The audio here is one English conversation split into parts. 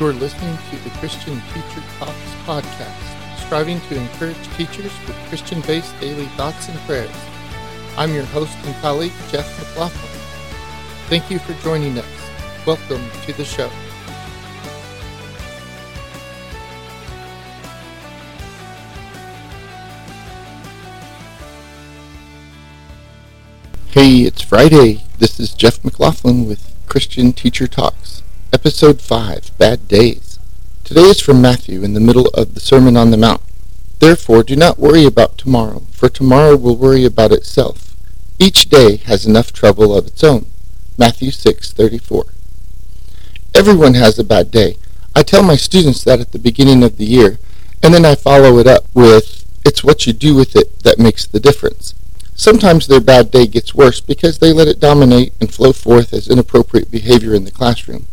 You're listening to the Christian Teacher Talks podcast, striving to encourage teachers with Christian based daily thoughts and prayers. I'm your host and colleague, Jeff McLaughlin. Thank you for joining us. Welcome to the show. Hey, it's Friday. This is Jeff McLaughlin with Christian Teacher Talks. Episode 5 Bad Days. Today is from Matthew in the middle of the Sermon on the Mount. Therefore, do not worry about tomorrow, for tomorrow will worry about itself. Each day has enough trouble of its own. Matthew 6:34. Everyone has a bad day. I tell my students that at the beginning of the year, and then I follow it up with it's what you do with it that makes the difference. Sometimes their bad day gets worse because they let it dominate and flow forth as inappropriate behavior in the classroom.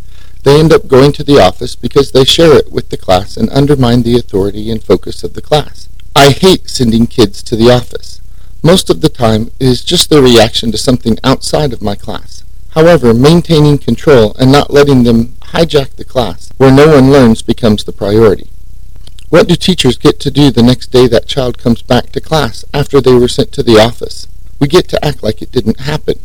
They end up going to the office because they share it with the class and undermine the authority and focus of the class. I hate sending kids to the office. Most of the time, it is just their reaction to something outside of my class. However, maintaining control and not letting them hijack the class where no one learns becomes the priority. What do teachers get to do the next day that child comes back to class after they were sent to the office? We get to act like it didn't happen.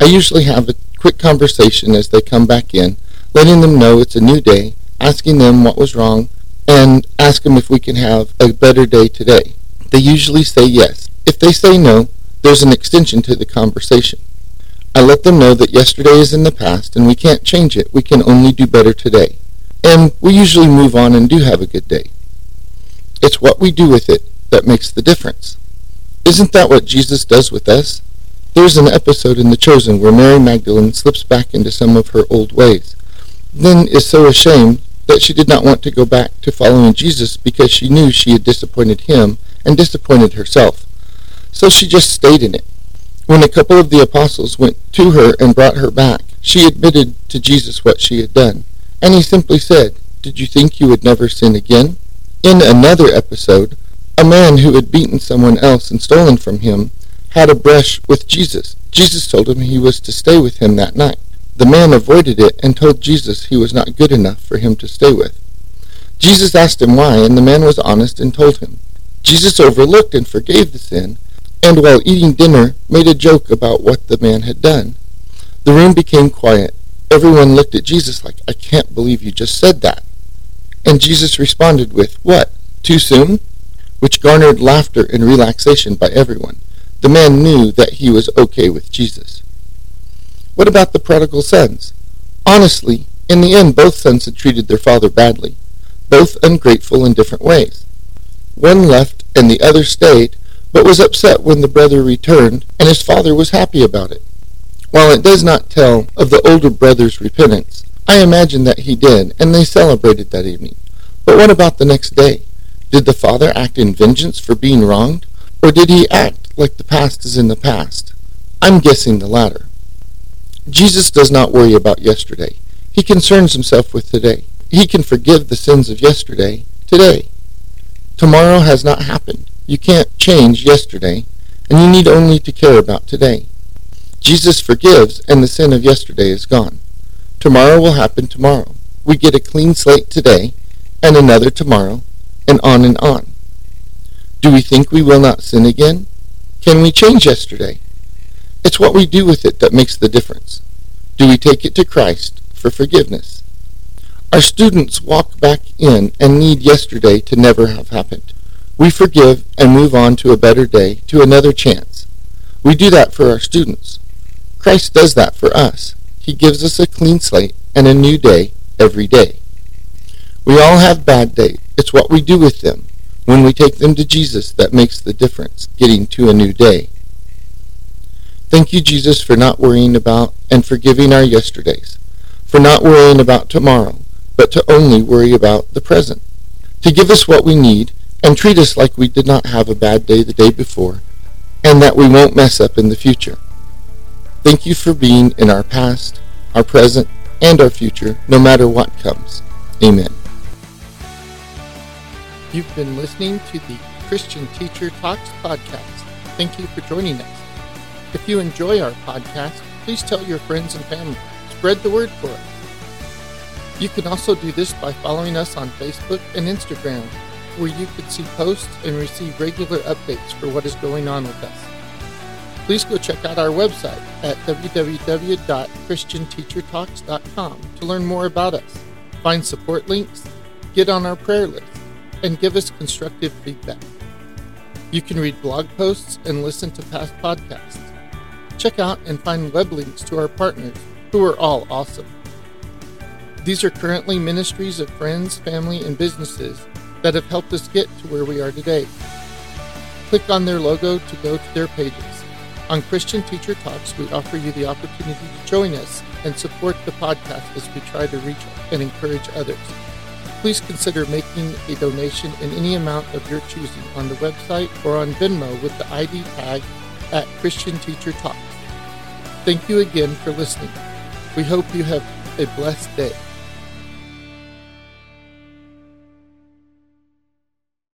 I usually have a quick conversation as they come back in letting them know it's a new day, asking them what was wrong, and ask them if we can have a better day today. They usually say yes. If they say no, there's an extension to the conversation. I let them know that yesterday is in the past and we can't change it. We can only do better today. And we usually move on and do have a good day. It's what we do with it that makes the difference. Isn't that what Jesus does with us? There's an episode in The Chosen where Mary Magdalene slips back into some of her old ways then is so ashamed that she did not want to go back to following Jesus because she knew she had disappointed him and disappointed herself. So she just stayed in it. When a couple of the apostles went to her and brought her back, she admitted to Jesus what she had done. And he simply said, Did you think you would never sin again? In another episode, a man who had beaten someone else and stolen from him had a brush with Jesus. Jesus told him he was to stay with him that night. The man avoided it and told Jesus he was not good enough for him to stay with. Jesus asked him why, and the man was honest and told him. Jesus overlooked and forgave the sin, and while eating dinner made a joke about what the man had done. The room became quiet. Everyone looked at Jesus like, I can't believe you just said that. And Jesus responded with, What? Too soon? Which garnered laughter and relaxation by everyone. The man knew that he was okay with Jesus. What about the prodigal sons? Honestly, in the end, both sons had treated their father badly, both ungrateful in different ways. One left and the other stayed, but was upset when the brother returned, and his father was happy about it. While it does not tell of the older brother's repentance, I imagine that he did, and they celebrated that evening. But what about the next day? Did the father act in vengeance for being wronged, or did he act like the past is in the past? I'm guessing the latter. Jesus does not worry about yesterday. He concerns himself with today. He can forgive the sins of yesterday today. Tomorrow has not happened. You can't change yesterday, and you need only to care about today. Jesus forgives, and the sin of yesterday is gone. Tomorrow will happen tomorrow. We get a clean slate today, and another tomorrow, and on and on. Do we think we will not sin again? Can we change yesterday? It's what we do with it that makes the difference. Do we take it to Christ for forgiveness? Our students walk back in and need yesterday to never have happened. We forgive and move on to a better day, to another chance. We do that for our students. Christ does that for us. He gives us a clean slate and a new day every day. We all have bad days. It's what we do with them when we take them to Jesus that makes the difference, getting to a new day. Thank you, Jesus, for not worrying about and forgiving our yesterdays, for not worrying about tomorrow, but to only worry about the present, to give us what we need and treat us like we did not have a bad day the day before, and that we won't mess up in the future. Thank you for being in our past, our present, and our future, no matter what comes. Amen. You've been listening to the Christian Teacher Talks podcast. Thank you for joining us. If you enjoy our podcast, please tell your friends and family. Spread the word for us. You can also do this by following us on Facebook and Instagram, where you can see posts and receive regular updates for what is going on with us. Please go check out our website at www.christianteachertalks.com to learn more about us, find support links, get on our prayer list, and give us constructive feedback. You can read blog posts and listen to past podcasts. Check out and find web links to our partners, who are all awesome. These are currently ministries of friends, family, and businesses that have helped us get to where we are today. Click on their logo to go to their pages. On Christian Teacher Talks, we offer you the opportunity to join us and support the podcast as we try to reach and encourage others. Please consider making a donation in any amount of your choosing on the website or on Venmo with the ID tag at Christian Teacher Talks. Thank you again for listening. We hope you have a blessed day.